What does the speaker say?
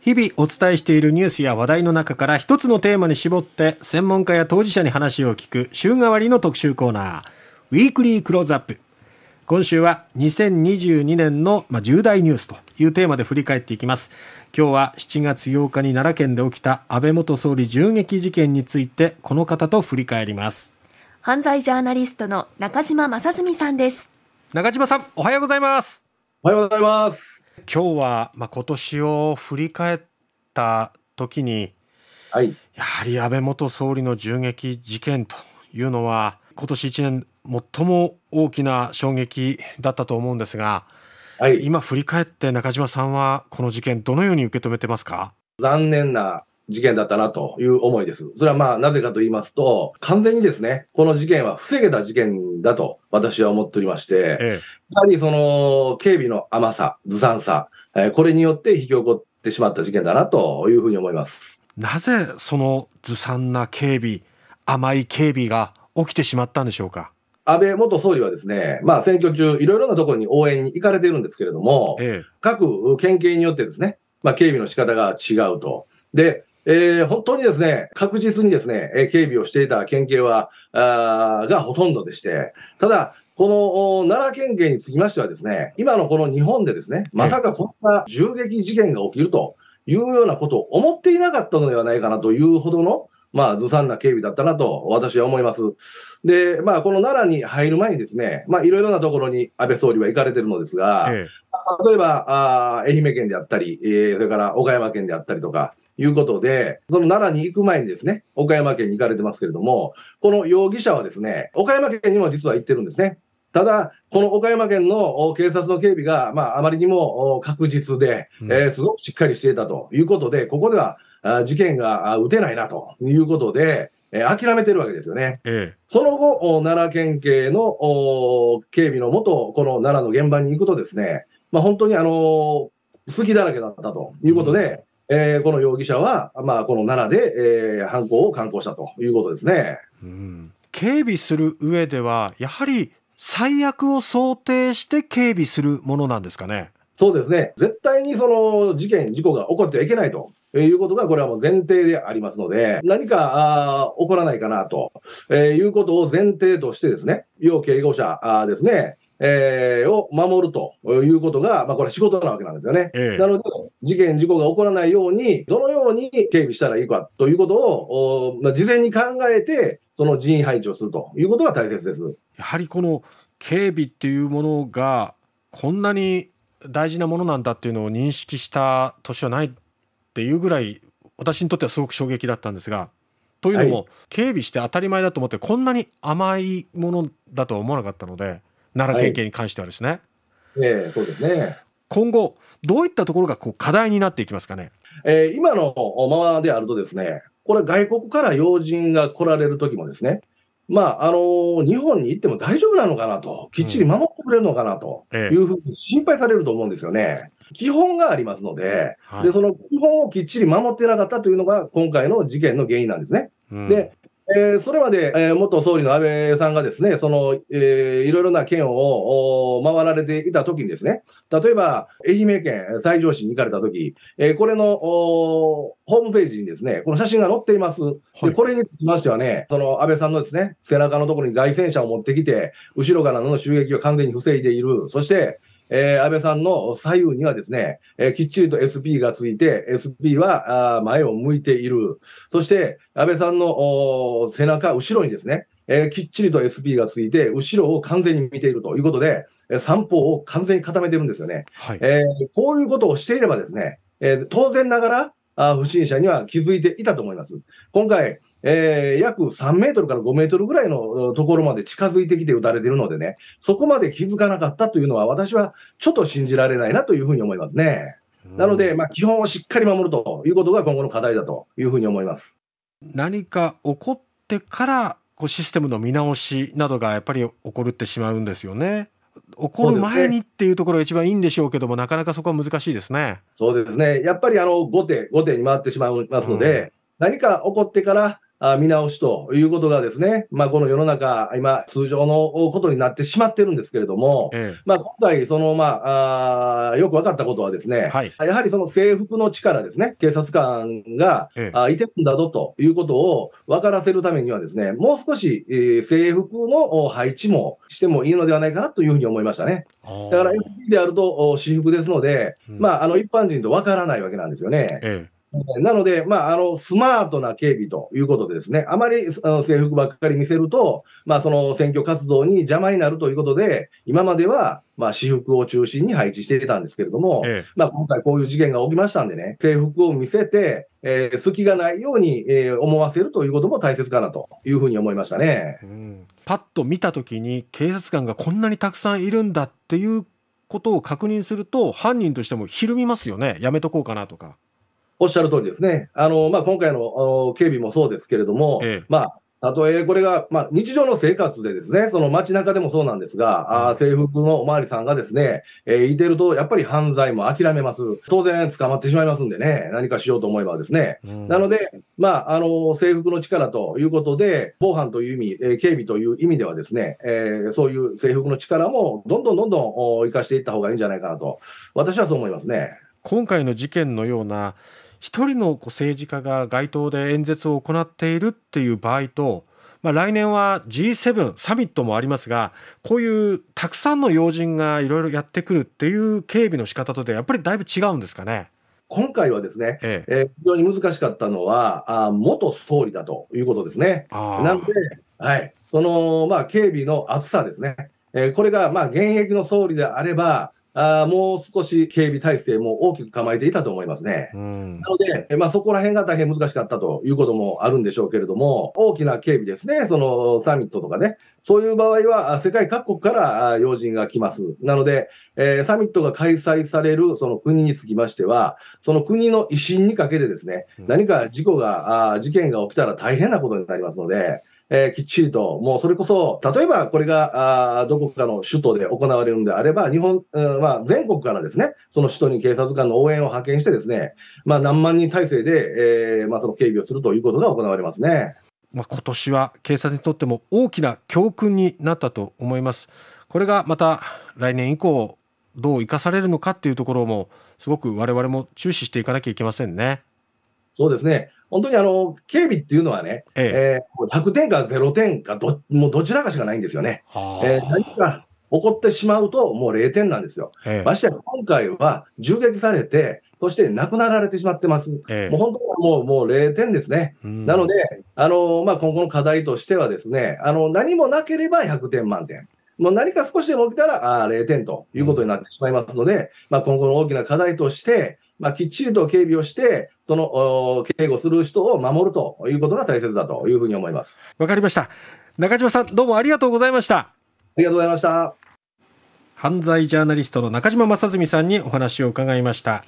日々お伝えしているニュースや話題の中から一つのテーマに絞って専門家や当事者に話を聞く週替わりの特集コーナーウィークリークローズアップ今週は2022年の重大ニュースというテーマで振り返っていきます。今日は7月8日に奈良県で起きた安倍元総理銃撃事件についてこの方と振り返ります。犯罪ジャーナリストの中島正純さんです。中島さんおはようございます。おはようございます今日は、まあ、今年を振り返った時に、はい、やはり安倍元総理の銃撃事件というのは今年1年最も大きな衝撃だったと思うんですが、はい、今振り返って中島さんはこの事件どのように受け止めてますか？残念な事件だったなという思いです。それはまあなぜかと言いますと、完全にですね、この事件は防げた事件だと私は思っておりまして、ええ、やはりその警備の甘さ、ずさんさ、えー、これによって引き起こってしまった事件だなというふうに思います。なぜそのずさんな警備、甘い警備が起きてしまったんでしょうか？安倍元総理はですね、まあ選挙中、いろいろなところに応援に行かれているんですけれども、ええ、各県警によってですね、まあ警備の仕方が違うと。で、えー、本当にですね、確実にですね、え警備をしていた県警は、あがほとんどでして、ただ、この奈良県警につきましてはですね、今のこの日本でですね、まさかこんな銃撃事件が起きるというようなことを思っていなかったのではないかなというほどの、まあ、ずさんな警備だったなと私は思います。で、まあ、この奈良に入る前にですね、まあ、いろいろなところに安倍総理は行かれてるのですが、ええ、例えば、あ愛媛県であったり、えー、それから岡山県であったりとか、いうことで、その奈良に行く前にですね、岡山県に行かれてますけれども、この容疑者はですね、岡山県にも実は行ってるんですね。ただ、この岡山県の警察の警備が、まあ、あまりにも確実で、うん、えー、すごくしっかりしていたということで、ここでは事件が打てないなということで、えー、諦めてるわけですよね。ええ、その後、奈良県警の警備のもと、この奈良の現場に行くとですね、まあ、本当にあのー、好きだらけだったということで、えー、この容疑者は、まあ、この奈良で、えー、犯行を敢行したということですね。うん、警備する上では、やはり最悪を想定して警備するものなんですかね？そうですね。絶対にその事件、事故が起こってはいけないと。いうことが、これはもう前提でありますので、何かあ起こらないかなと、えー、いうことを前提としてですね、要警護者あですね、えー、を守るということが、まあ、これ仕事なわけなんですよね。ええ、なので、事件、事故が起こらないように、どのように警備したらいいかということを、まあ、事前に考えて、その人員配置をするということが大切です。やはりこの警備っていうものが、こんなに大事なものなんだっていうのを認識した年はないっていうぐらい、私にとってはすごく衝撃だったんですが、というのも、はい、警備して当たり前だと思って、こんなに甘いものだとは思わなかったので、奈良県警に関してはですね。はい、ええそうですね。今後、どういったところがこう課題になっていきますかね。えー、今のままであるとですね、これ外国から要人が来られる時もですね、まあ、あのー、日本に行っても大丈夫なのかなと、きっちり守ってくれるのかなというふうに心配されると思うんですよね。基本がありますので、はい、で、その基本をきっちり守ってなかったというのが今回の事件の原因なんですね。うん、で、えー、それまで、えー、元総理の安倍さんがですね、その、えー、いろいろな県を回られていたときにですね、例えば、愛媛県西条市に行かれたとき、えー、これのホームページにですね、この写真が載っています。はい、でこれにつきましてはね、その安倍さんのですね、背中のところに外戦車を持ってきて、後ろからの襲撃を完全に防いでいる。そして、えー、安倍さんの左右にはですね、えー、きっちりと SP がついて、SP はあ前を向いている。そして、安倍さんの背中、後ろにですね、えー、きっちりと SP がついて、後ろを完全に見ているということで、えー、三方を完全に固めてるんですよね。はい、えー、こういうことをしていればですね、えー、当然ながら、あ不審者には気づいていたと思います。今回、えー、約3メートルから5メートルぐらいのところまで近づいてきて撃たれているのでね、そこまで気づかなかったというのは、私はちょっと信じられないなというふうに思いますね。なので、まあ、基本をしっかり守るということが今後の課題だというふうに思います。何か起こってからこうシステムの見直しなどがやっぱり起こるってしまうんですよね。起こる前にっていうところが一番いいんでしょうけども、なかなかそこは難しいですね。そうですね。やっぱりあの後手、後手に回ってしまいますので、うん、何か起こってから見直しということがですね、まあ、この世の中、今、通常のことになってしまってるんですけれども、ええ、まあ、今回、その、まああ、よく分かったことはですね、はい、やはりその制服の力ですね、警察官が、ええ、あいてるんだぞということを分からせるためにはですね、もう少し、えー、制服の配置もしてもいいのではないかなというふうに思いましたね。だから FP であると私服ですので、うん、まあ、あの一般人と分からないわけなんですよね。ええなので、まあ、あの、スマートな警備ということでですね、あまりあの制服ばっかり見せると、まあ、その選挙活動に邪魔になるということで、今までは、まあ、私服を中心に配置していたんですけれども、ええ、まあ、今回こういう事件が起きましたんでね、制服を見せて、えー、隙がないように、えー、思わせるということも大切かなというふうに思いましたね。うん、パッと見たときに、警察官がこんなにたくさんいるんだっていうことを確認すると、犯人としてもひるみますよね、やめとこうかなとか。おっしゃる通りですね。あの、まあ、今回の警備もそうですけれども、ええ、まあ、たとえこれが、まあ、日常の生活でですね、その街中でもそうなんですが、あ制服のおまわりさんがですね、えー、いてると、やっぱり犯罪も諦めます。当然捕まってしまいますんでね、何かしようと思えばですね。うん、なので、まあ、あの、制服の力ということで、防犯という意味、えー、警備という意味ではですね、えー、そういう制服の力もどんどんどんどん生かしていった方がいいんじゃないかなと、私はそう思いますね。今回の事件のような、一人の政治家が街頭で演説を行っているっていう場合と、まあ、来年は G7 サミットもありますがこういうたくさんの要人がいろいろやってくるっていう警備の仕方とでやっぱりだいぶ違うんですかね？今回はですね、えええー、非常に難しかったのは、あ元総理だということですね。なので、はい、その、まあ、警備の厚さですね。えー、これが、まあ、現役の総理であれば、あもう少し警備体制も大きく構えていたと思いますね。うん、なので、まあ、そこら辺が大変難しかったということもあるんでしょうけれども、大きな警備ですね、そのサミットとかね、そういう場合は世界各国から要人が来ます。なので、えー、サミットが開催されるその国につきましては、その国の威信にかけてですね、何か事故が、あ事件が起きたら大変なことになりますので、えー、きっちりと、もうそれこそ、例えばこれがあどこかの首都で行われるんであれば、日本、うん、まあ、全国からですね、その首都に警察官の応援を派遣してですね、まあ、何万人体制で、えー、まあ、その警備をするということが行われますね。まあ、今年は警察にとっても大きな教訓になったと思います。これがまた来年以降、どう生かされるのかっていうところも、すごく我々も注視していかなきゃいけませんね。そうですね。本当にあの、警備っていうのはね、えええー、100点か0点かど、もうどちらかしかないんですよね。えー、何か起こってしまうと、もう0点なんですよ。ええ、ましてや、今回は銃撃されて、そして亡くなられてしまってます。ええ、もう本当はもうもう0点ですね。なので、あのまあ、今後の課題としてはですね、あの何もなければ100点満点。もう何か少しでも起きたらあ0点ということになってしまいますので、まあ、今後の大きな課題として、まあ、きっちりと警備をして、その警護する人を守るということが大切だというふうに思います。わかりました。中島さん、どうもありがとうございました。ありがとうございました。犯罪ジャーナリストの中島正純さんにお話を伺いました。